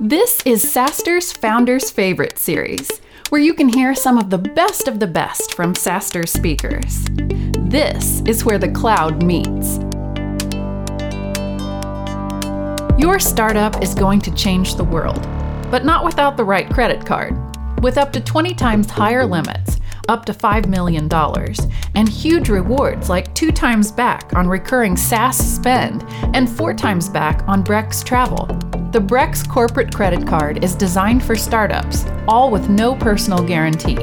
This is SaaStr's Founders Favorite series, where you can hear some of the best of the best from SaaStr speakers. This is where the cloud meets. Your startup is going to change the world, but not without the right credit card. With up to 20 times higher limits, up to $5 million, and huge rewards like two times back on recurring SaaS spend and four times back on Brex travel. The Brex corporate credit card is designed for startups, all with no personal guarantee.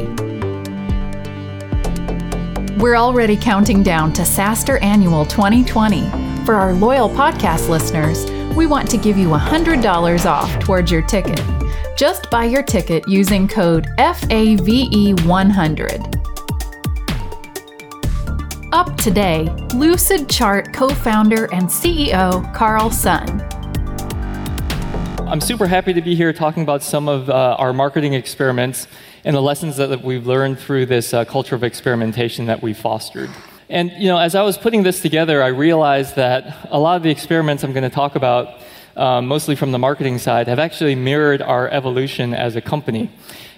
We're already counting down to SaaStr Annual 2020. For our loyal podcast listeners, we want to give you $100 off towards your ticket. Just buy your ticket using code FAVE100. Up today, Lucidchart co founder and CEO Karl Sun. I'm super happy to be here talking about some of uh, our marketing experiments and the lessons that we've learned through this uh, culture of experimentation that we fostered. And you know, as I was putting this together, I realized that a lot of the experiments I'm going to talk about um, mostly from the marketing side, have actually mirrored our evolution as a company.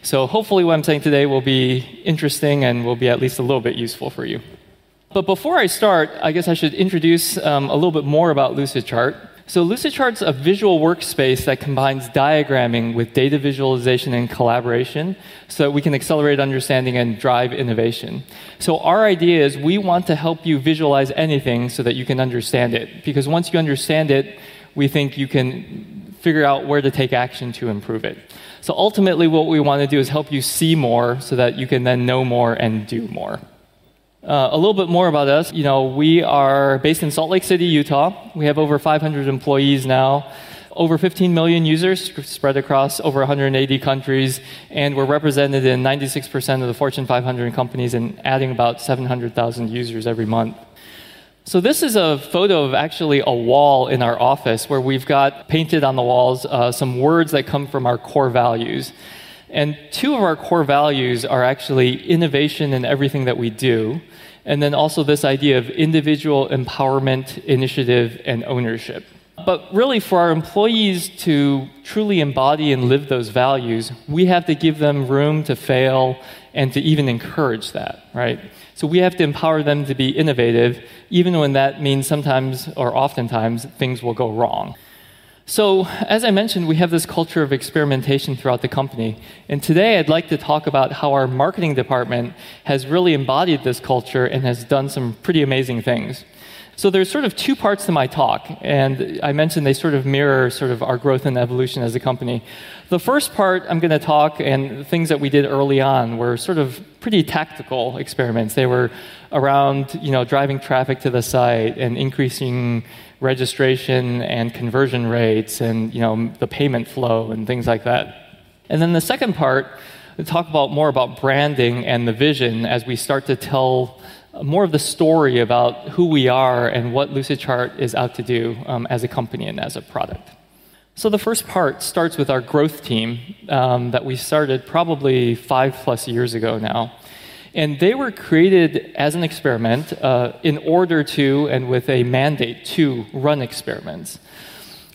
So hopefully, what I'm saying today will be interesting and will be at least a little bit useful for you. But before I start, I guess I should introduce um, a little bit more about Lucidchart. So, Lucidchart's a visual workspace that combines diagramming with data visualization and collaboration so that we can accelerate understanding and drive innovation. So, our idea is we want to help you visualize anything so that you can understand it. Because once you understand it, we think you can figure out where to take action to improve it. So ultimately, what we want to do is help you see more so that you can then know more and do more. Uh, a little bit more about us. You know, we are based in Salt Lake City, Utah. We have over 500 employees now, over 15 million users spread across over 180 countries, and we're represented in 96% of the Fortune 500 companies and adding about 700,000 users every month. So, this is a photo of actually a wall in our office where we've got painted on the walls uh, some words that come from our core values. And two of our core values are actually innovation in everything that we do, and then also this idea of individual empowerment, initiative, and ownership. But really, for our employees to truly embody and live those values, we have to give them room to fail and to even encourage that, right? So we have to empower them to be innovative, even when that means sometimes or oftentimes things will go wrong. So, as I mentioned, we have this culture of experimentation throughout the company. And today I'd like to talk about how our marketing department has really embodied this culture and has done some pretty amazing things. So there's sort of two parts to my talk, and I mentioned they sort of mirror sort of our growth and evolution as a company. The first part I'm going to talk and things that we did early on were sort of pretty tactical experiments. They were around, you know, driving traffic to the site and increasing registration and conversion rates and, you know, the payment flow and things like that. And then the second part, talk about more about branding and the vision as we start to tell more of the story about who we are and what Lucidchart is out to do um, as a company and as a product. So, the first part starts with our growth team um, that we started probably five plus years ago now. And they were created as an experiment uh, in order to, and with a mandate to, run experiments.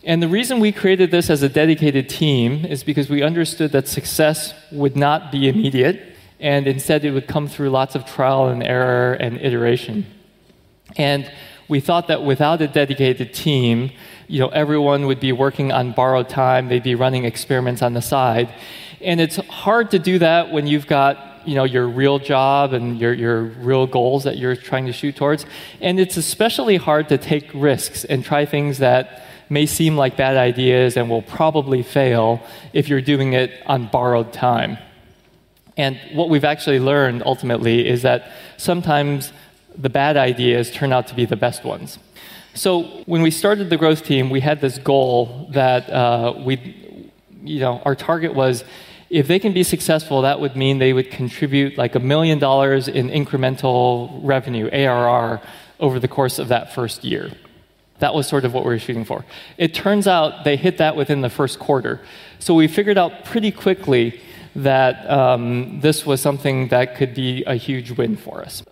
And the reason we created this as a dedicated team is because we understood that success would not be immediate and instead it would come through lots of trial and error and iteration. And we thought that without a dedicated team, you know, everyone would be working on borrowed time, they'd be running experiments on the side. And it's hard to do that when you've got you know your real job and your, your real goals that you're trying to shoot towards and it's especially hard to take risks and try things that may seem like bad ideas and will probably fail if you're doing it on borrowed time and what we've actually learned ultimately is that sometimes the bad ideas turn out to be the best ones. So when we started the growth team, we had this goal that uh, we, you know, our target was if they can be successful, that would mean they would contribute like a million dollars in incremental revenue, ARR, over the course of that first year. That was sort of what we were shooting for. It turns out they hit that within the first quarter. So we figured out pretty quickly that um, this was something that could be a huge win for us.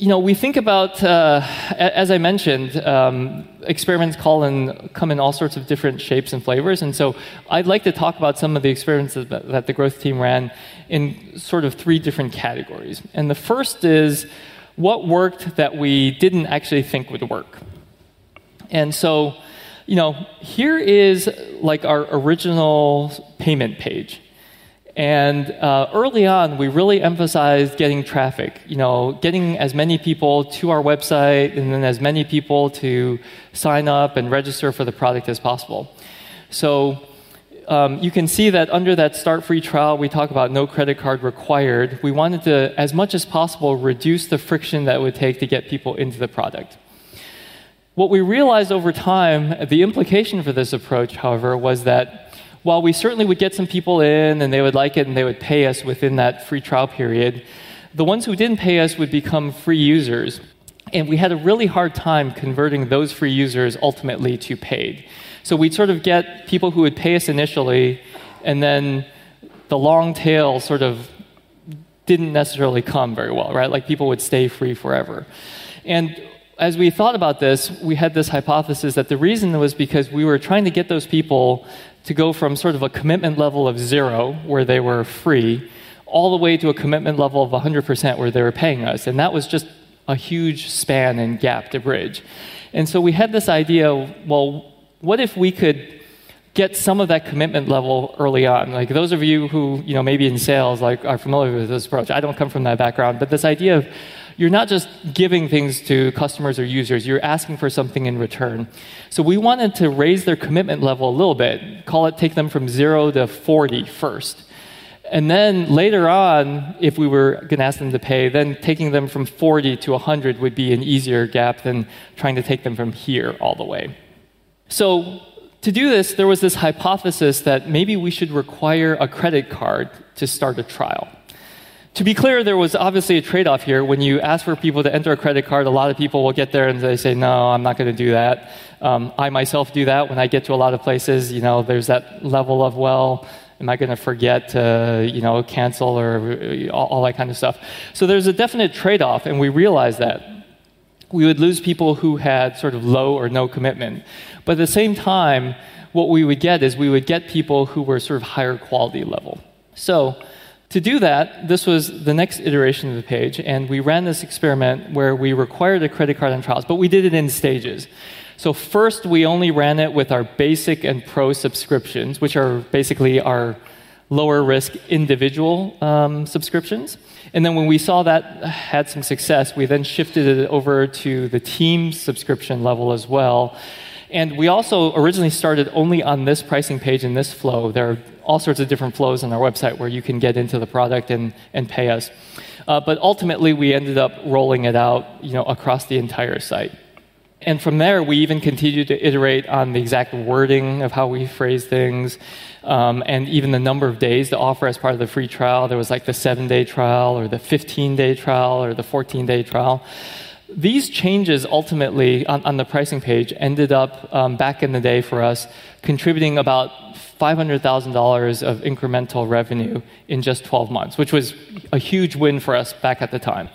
you know, we think about, uh, as I mentioned, um, experiments call in, come in all sorts of different shapes and flavors. And so I'd like to talk about some of the experiments that, that the growth team ran in sort of three different categories. And the first is what worked that we didn't actually think would work. And so, you know, here is like our original payment page. And uh, early on, we really emphasized getting traffic, you know, getting as many people to our website and then as many people to sign up and register for the product as possible. So um, you can see that under that start free trial, we talk about no credit card required. We wanted to, as much as possible, reduce the friction that would take to get people into the product. What we realized over time, the implication for this approach, however, was that while we certainly would get some people in and they would like it and they would pay us within that free trial period, the ones who didn't pay us would become free users. And we had a really hard time converting those free users ultimately to paid. So we'd sort of get people who would pay us initially, and then the long tail sort of didn't necessarily come very well, right? Like people would stay free forever. And as we thought about this, we had this hypothesis that the reason was because we were trying to get those people to go from sort of a commitment level of zero, where they were free, all the way to a commitment level of 100% where they were paying us. And that was just a huge span and gap to bridge. And so we had this idea well, what if we could get some of that commitment level early on? Like those of you who, you know, maybe in sales like are familiar with this approach. I don't come from that background, but this idea of you're not just giving things to customers or users, you're asking for something in return. So we wanted to raise their commitment level a little bit, call it take them from zero to 40 first. And then later on, if we were going to ask them to pay, then taking them from 40 to 100 would be an easier gap than trying to take them from here all the way. So, to do this, there was this hypothesis that maybe we should require a credit card to start a trial. To be clear, there was obviously a trade off here. When you ask for people to enter a credit card, a lot of people will get there and they say, No, I'm not going to do that. Um, I myself do that when I get to a lot of places. You know, there's that level of, well, am I going to forget to, you know, cancel or all, all that kind of stuff. So there's a definite trade off, and we realized that. We would lose people who had sort of low or no commitment. But at the same time, what we would get is we would get people who were sort of higher quality level. So, to do that, this was the next iteration of the page, and we ran this experiment where we required a credit card on trials, but we did it in stages. So, first, we only ran it with our basic and pro subscriptions, which are basically our lower risk individual um, subscriptions. And then when we saw that had some success, we then shifted it over to the team subscription level as well. And we also originally started only on this pricing page in this flow. There are all sorts of different flows on our website where you can get into the product and, and pay us. Uh, but ultimately, we ended up rolling it out you know, across the entire site. And from there, we even continued to iterate on the exact wording of how we phrase things, um, and even the number of days to offer as part of the free trial. There was like the seven day trial, or the 15 day trial, or the 14 day trial. These changes ultimately on, on the pricing page ended up um, back in the day for us contributing about $500,000 of incremental revenue in just 12 months, which was a huge win for us back at the time.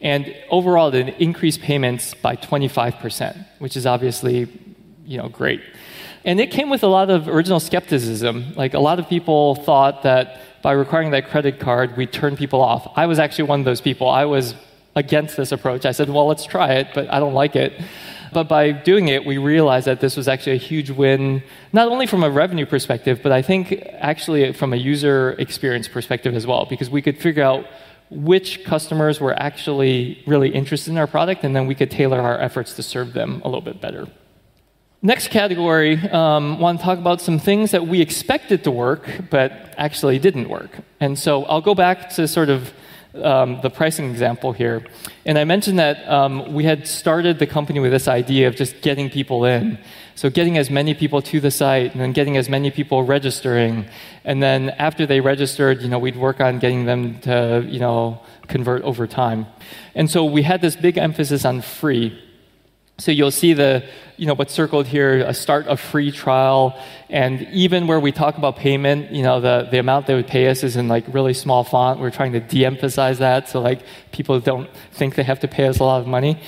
And overall, it increased payments by 25%, which is obviously, you know, great. And it came with a lot of original skepticism. Like a lot of people thought that by requiring that credit card, we'd turn people off. I was actually one of those people. I was against this approach. I said, well, let's try it, but I don't like it. But by doing it, we realized that this was actually a huge win, not only from a revenue perspective, but I think actually from a user experience perspective as well, because we could figure out which customers were actually really interested in our product, and then we could tailor our efforts to serve them a little bit better. Next category, um, want to talk about some things that we expected to work, but actually didn't work. And so I'll go back to sort of um, the pricing example here. And I mentioned that um, we had started the company with this idea of just getting people in. So, getting as many people to the site and then getting as many people registering. And then after they registered, you know, we'd work on getting them to, you know, convert over time. And so we had this big emphasis on free. So you'll see the, you know, what's circled here, a start of free trial, and even where we talk about payment, you know, the, the amount they would pay us is in like really small font. We're trying to de-emphasize that so like people don't think they have to pay us a lot of money.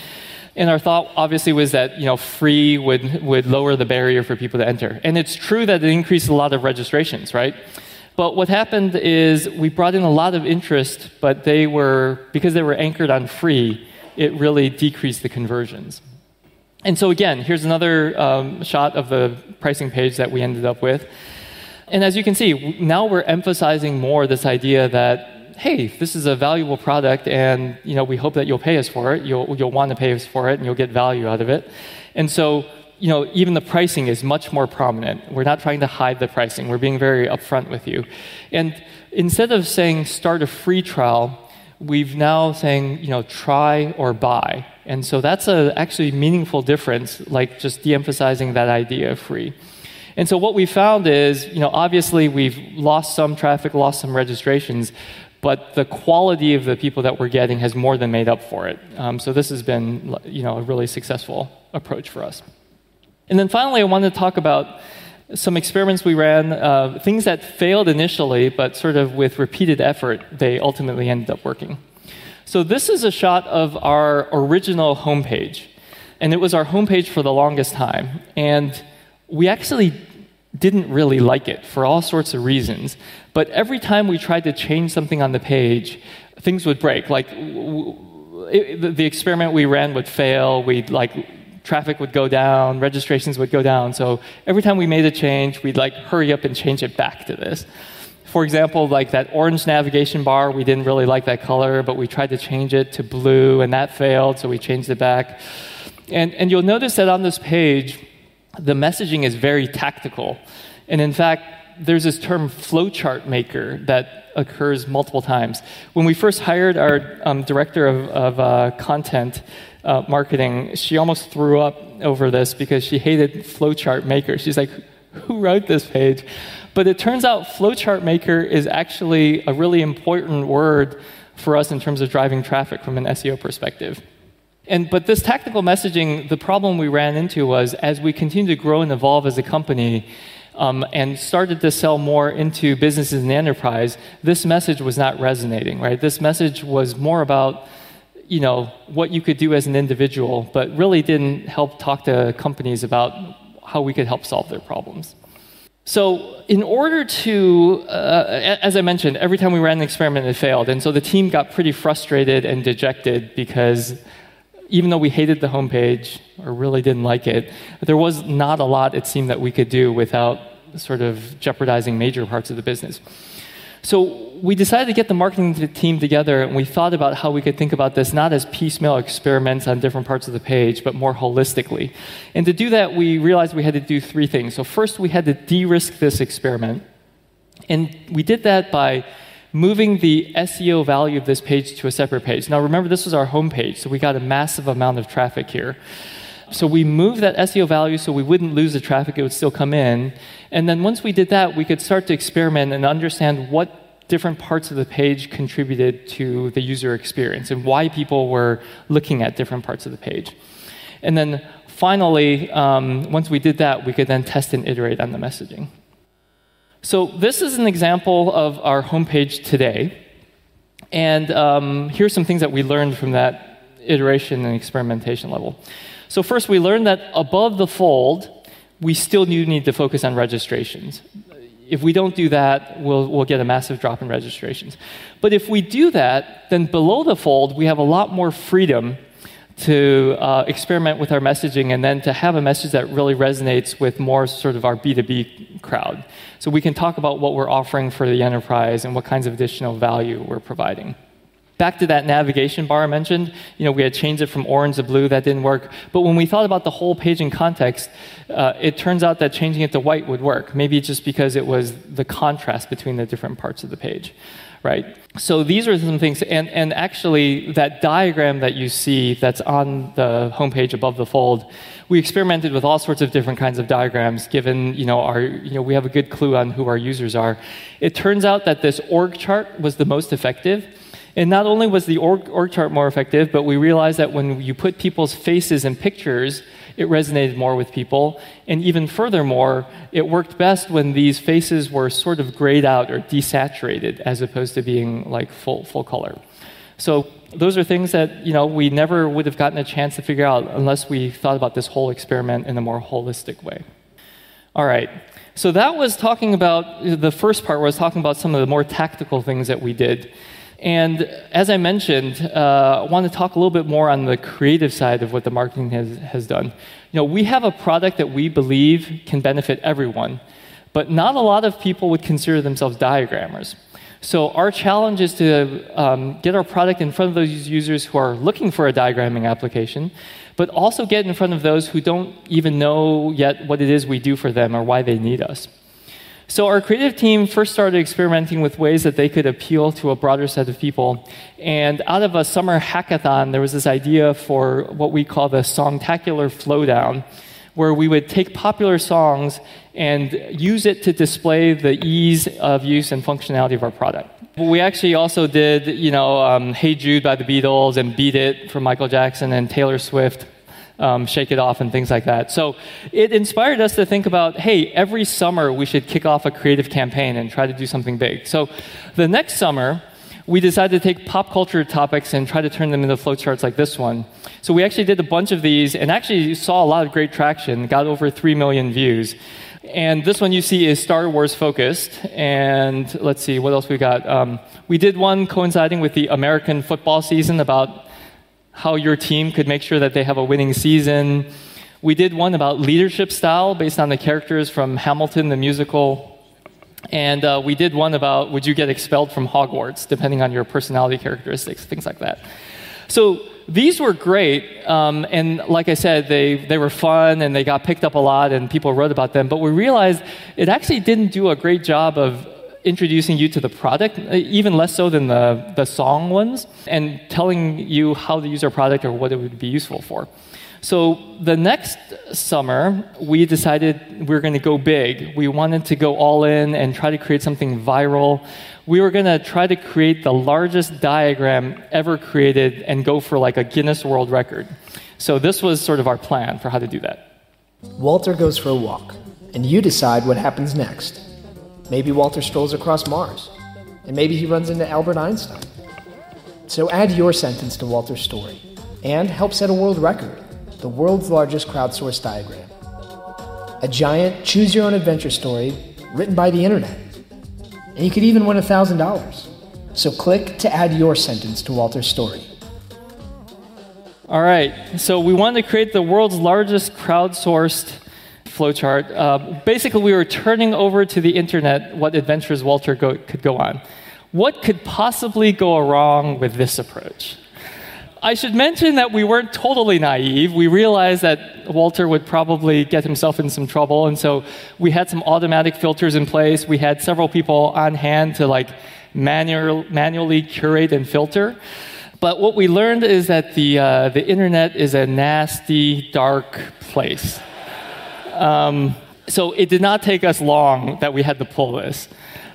And our thought obviously was that you know free would would lower the barrier for people to enter. And it's true that it increased a lot of registrations, right? But what happened is we brought in a lot of interest, but they were because they were anchored on free, it really decreased the conversions. And so again, here's another um, shot of the pricing page that we ended up with. And as you can see, now we're emphasizing more this idea that, hey, this is a valuable product and you know, we hope that you'll pay us for it. You'll, you'll want to pay us for it and you'll get value out of it. And so, you know, even the pricing is much more prominent. We're not trying to hide the pricing. We're being very upfront with you. And instead of saying start a free trial, we've now saying, you know, try or buy. And so that's a actually meaningful difference, like just de-emphasizing that idea of free. And so what we found is, you know, obviously we've lost some traffic, lost some registrations, but the quality of the people that we're getting has more than made up for it. Um, so this has been, you know, a really successful approach for us. And then finally, I wanted to talk about some experiments we ran, uh, things that failed initially, but sort of with repeated effort, they ultimately ended up working. So this is a shot of our original homepage. And it was our homepage for the longest time. And we actually didn't really like it for all sorts of reasons. But every time we tried to change something on the page, things would break. Like it, the experiment we ran would fail. We'd like traffic would go down, registrations would go down. So every time we made a change, we'd like hurry up and change it back to this. For example, like that orange navigation bar, we didn't really like that color, but we tried to change it to blue, and that failed, so we changed it back. And, and you'll notice that on this page, the messaging is very tactical. And in fact, there's this term flowchart maker that occurs multiple times. When we first hired our um, director of, of uh, content, uh, marketing, she almost threw up over this because she hated flowchart maker. She's like, who wrote this page? But it turns out flowchart maker is actually a really important word for us in terms of driving traffic from an SEO perspective. And, but this tactical messaging, the problem we ran into was as we continued to grow and evolve as a company um, and started to sell more into businesses and enterprise, this message was not resonating, right? This message was more about you know, what you could do as an individual, but really didn't help talk to companies about how we could help solve their problems. So, in order to, uh, as I mentioned, every time we ran an experiment, it failed. And so the team got pretty frustrated and dejected because even though we hated the homepage or really didn't like it, there was not a lot, it seemed, that we could do without sort of jeopardizing major parts of the business. So we decided to get the marketing team together and we thought about how we could think about this not as piecemeal experiments on different parts of the page, but more holistically. And to do that, we realized we had to do three things. So, first, we had to de risk this experiment. And we did that by moving the SEO value of this page to a separate page. Now, remember, this was our home page, so we got a massive amount of traffic here. So we moved that SEO value so we wouldn't lose the traffic, it would still come in. And then once we did that, we could start to experiment and understand what different parts of the page contributed to the user experience and why people were looking at different parts of the page. And then finally, um, once we did that, we could then test and iterate on the messaging. So this is an example of our homepage today. And um, here's some things that we learned from that iteration and experimentation level. So first, we learned that above the fold, we still need to focus on registrations if we don't do that, we'll, we'll get a massive drop in registrations. But if we do that, then below the fold, we have a lot more freedom to uh, experiment with our messaging and then to have a message that really resonates with more sort of our B2B crowd. So we can talk about what we're offering for the enterprise and what kinds of additional value we're providing back to that navigation bar I mentioned, you know, we had changed it from orange to blue, that didn't work. But when we thought about the whole page in context, uh, it turns out that changing it to white would work. Maybe just because it was the contrast between the different parts of the page, right? So these are some things, and, and actually that diagram that you see that's on the homepage above the fold, we experimented with all sorts of different kinds of diagrams given, you know, our, you know, we have a good clue on who our users are. It turns out that this org chart was the most effective And not only was the org, org, chart more effective, but we realized that when you put people's faces and pictures, it resonated more with people. And even furthermore, it worked best when these faces were sort of grayed out or desaturated as opposed to being like full, full color. So those are things that you know we never would have gotten a chance to figure out unless we thought about this whole experiment in a more holistic way. All right. So that was talking about the first part was talking about some of the more tactical things that we did. And as I mentioned, uh, I want to talk a little bit more on the creative side of what the marketing has, has done. You know, we have a product that we believe can benefit everyone, but not a lot of people would consider themselves diagrammers. So our challenge is to um, get our product in front of those users who are looking for a diagramming application, but also get in front of those who don't even know yet what it is we do for them or why they need us. So, our creative team first started experimenting with ways that they could appeal to a broader set of people. And out of a summer hackathon, there was this idea for what we call the Songtacular Flowdown, where we would take popular songs and use it to display the ease of use and functionality of our product. We actually also did, you know, um, Hey Jude by the Beatles and Beat It from Michael Jackson and Taylor Swift um, Shake It Off and things like that. So it inspired us to think about hey, every summer we should kick off a creative campaign and try to do something big. So the next summer, we decided to take pop culture topics and try to turn them into flowcharts like this one. So we actually did a bunch of these and actually saw a lot of great traction, got over 3 million views. And this one you see is Star Wars focused. And let's see, what else we got? Um, we did one coinciding with the American football season about how your team could make sure that they have a winning season. We did one about leadership style based on the characters from Hamilton, the musical. And uh, we did one about would you get expelled from Hogwarts, depending on your personality characteristics, things like that. So these were great. Um, and like I said, they, they were fun and they got picked up a lot and people wrote about them. But we realized it actually didn't do a great job of introducing you to the product, uh, even less so than the, the song ones, and telling you how to use our product or what it would be useful for. So the next summer, we decided we were going to go big. We wanted to go all in and try to create something viral. We were going to try to create the largest diagram ever created and go for like a Guinness World Record. So this was sort of our plan for how to do that. Walter goes for a walk, and you decide what happens next. Maybe Walter strolls across Mars. And maybe he runs into Albert Einstein. So add your sentence to Walter's story and help set a world record the world's largest crowdsourced diagram. A giant choose your own adventure story written by the internet. And you could even win $1,000. So click to add your sentence to Walter's story. All right, so we wanted to create the world's largest crowdsourced flowchart. Uh, basically, we were turning over to the internet what adventures Walter go, could go on. What could possibly go wrong with this approach? I should mention that we weren't totally naive. We realized that Walter would probably get himself in some trouble, and so we had some automatic filters in place. We had several people on hand to like manual, manually curate and filter. But what we learned is that the, uh, the internet is a nasty, dark place. Um, so it did not take us long that we had to pull this.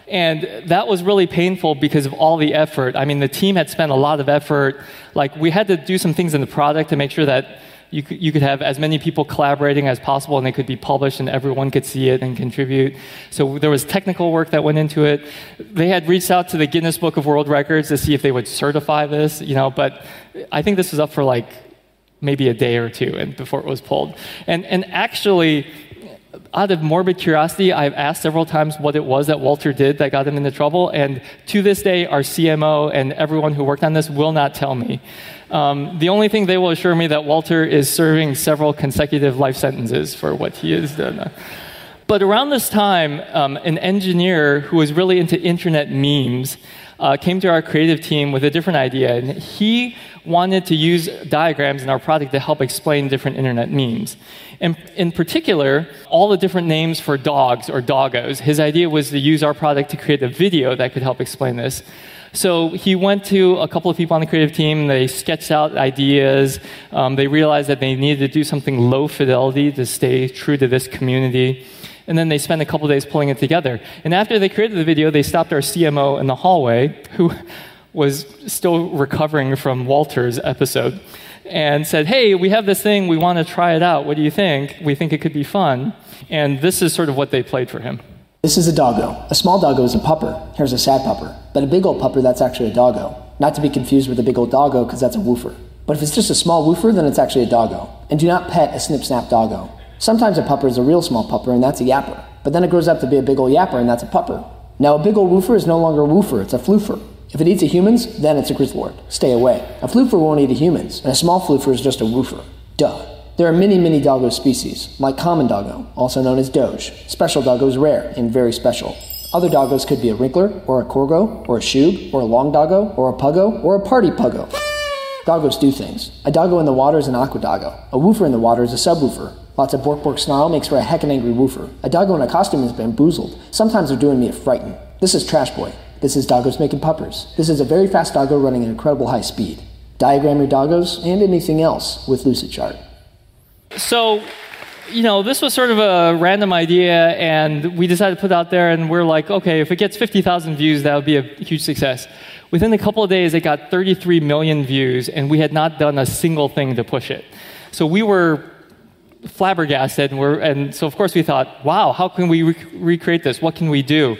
And that was really painful because of all the effort. I mean, the team had spent a lot of effort. Like, we had to do some things in the product to make sure that you could, you could have as many people collaborating as possible and they could be published and everyone could see it and contribute. So there was technical work that went into it. They had reached out to the Guinness Book of World Records to see if they would certify this, you know, but I think this was up for like maybe a day or two and before it was pulled. And, and actually, out of morbid curiosity, I've asked several times what it was that Walter did that got him into trouble. And to this day, our CMO and everyone who worked on this will not tell me. Um, the only thing they will assure me that Walter is serving several consecutive life sentences for what he has done. But around this time, um, an engineer who was really into internet memes uh, came to our creative team with a different idea. And he wanted to use diagrams in our product to help explain different internet memes. And in particular, all the different names for dogs or doggos. His idea was to use our product to create a video that could help explain this. So he went to a couple of people on the creative team. They sketched out ideas. Um, they realized that they needed to do something low fidelity to stay true to this community. And then they spent a couple days pulling it together. And after they created the video, they stopped our CMO in the hallway, who was still recovering from Walter's episode and said, Hey, we have this thing, we want to try it out. What do you think? We think it could be fun. And this is sort of what they played for him. This is a doggo. A small doggo is a pupper. Here's a sad pupper. But a big old pupper, that's actually a doggo. Not to be confused with a big old doggo, because that's a woofer. But if it's just a small woofer, then it's actually a doggo. And do not pet a snip snap doggo. Sometimes a pupper is a real small pupper, and that's a yapper. But then it grows up to be a big old yapper, and that's a pupper. Now, a big old woofer is no longer a woofer, it's a floofer. If it eats a humans, then it's a grizzlord. Stay away. A floofer won't eat a humans, and a small floofer is just a woofer. Duh. There are many, many doggo species, like common doggo, also known as doge. Special doggo is rare and very special. Other doggos could be a wrinkler, or a corgo, or a shub, or a long doggo, or a puggo, or a party puggo. Doggos do things. A doggo in the water is an aqua doggo. A woofer in the water is a subwoofer. Lots of bork bork snarl makes for a heckin' angry woofer. A doggo in a costume is bamboozled. Sometimes they're doing me a frighten. This is Trash Boy. This is Doggos Making Puppers. This is a very fast doggo running at incredible high speed. Diagram your doggos and anything else with Lucidchart. So, you know, this was sort of a random idea, and we decided to put it out there, and we're like, okay, if it gets 50,000 views, that would be a huge success. Within a couple of days, it got 33 million views, and we had not done a single thing to push it. So we were flabbergasted, and, we're, and so of course we thought, wow, how can we rec- recreate this? What can we do?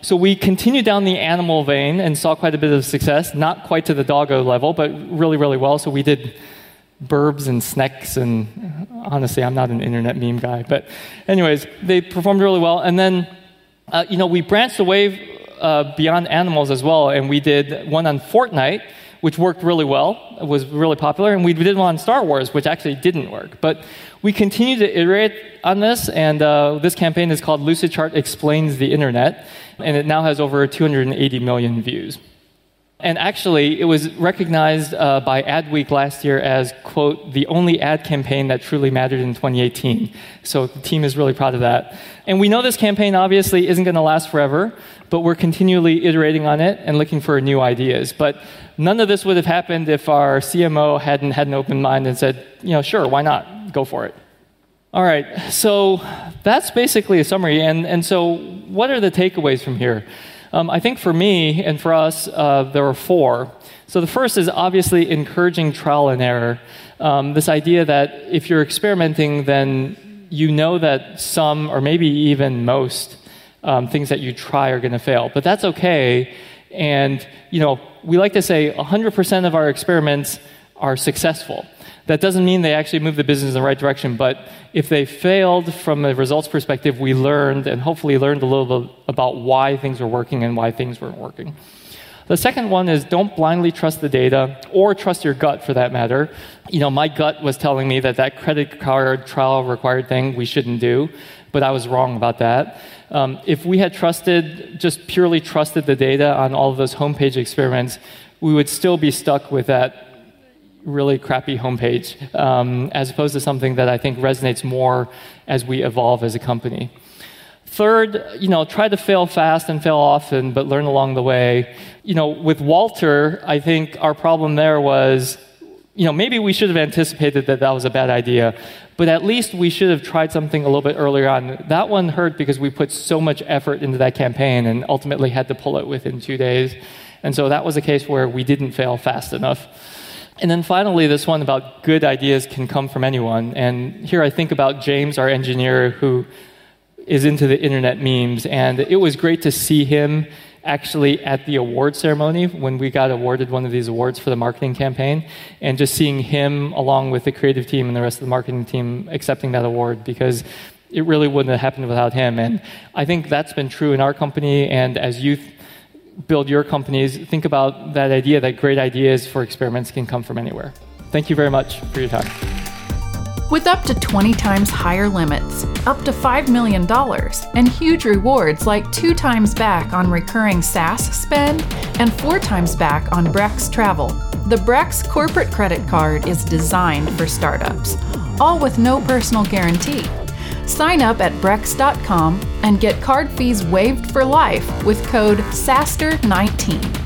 So we continued down the animal vein and saw quite a bit of success, not quite to the doggo level, but really, really well. So we did burbs and snecks, and honestly, I'm not an internet meme guy, but anyways, they performed really well. And then, uh, you know, we branched away uh, beyond animals as well, and we did one on Fortnite, which worked really well, it was really popular, and we did one on Star Wars, which actually didn't work. But we continue to iterate on this, and uh, this campaign is called Lucidchart Explains the Internet, and it now has over 280 million views. And actually, it was recognized uh, by Adweek last year as, quote, the only ad campaign that truly mattered in 2018. So the team is really proud of that. And we know this campaign obviously isn't going to last forever, but we're continually iterating on it and looking for new ideas. But none of this would have happened if our CMO hadn't had an open mind and said, you know, sure, why not? Go for it. All right, so that's basically a summary. And, and so, what are the takeaways from here? Um, I think for me and for us, uh, there are four. So the first is obviously encouraging trial and error. Um, this idea that if you're experimenting, then you know that some, or maybe even most, um, things that you try are going to fail. But that's okay. And, you know, we like to say 100% of our experiments are successful. That doesn't mean they actually move the business in the right direction, but if they failed from a results perspective, we learned and hopefully learned a little bit about why things were working and why things weren't working. The second one is don't blindly trust the data or trust your gut for that matter. You know, my gut was telling me that that credit card trial required thing we shouldn't do, but I was wrong about that. Um, if we had trusted, just purely trusted the data on all of those homepage experiments, we would still be stuck with that really crappy homepage, um, as opposed to something that I think resonates more as we evolve as a company. Third, you know, try to fail fast and fail often, but learn along the way. You know, with Walter, I think our problem there was, you know, maybe we should have anticipated that that was a bad idea, but at least we should have tried something a little bit earlier on. That one hurt because we put so much effort into that campaign and ultimately had to pull it within two days. And so that was a case where we didn't fail fast enough. And then finally, this one about good ideas can come from anyone. And here I think about James, our engineer, who is into the internet memes. And it was great to see him actually at the award ceremony when we got awarded one of these awards for the marketing campaign. And just seeing him along with the creative team and the rest of the marketing team accepting that award because it really wouldn't have happened without him. And I think that's been true in our company. And as youth build your companies, think about that idea that great ideas for experiments can come from anywhere. Thank you very much for your time. With up to 20 times higher limits, up to $5 million, and huge rewards like two times back on recurring SaaS spend and four times back on Brex travel, the Brex corporate credit card is designed for startups, all with no personal guarantee. Sign up at Brex.com and get card fees waived for life with code SASTER19.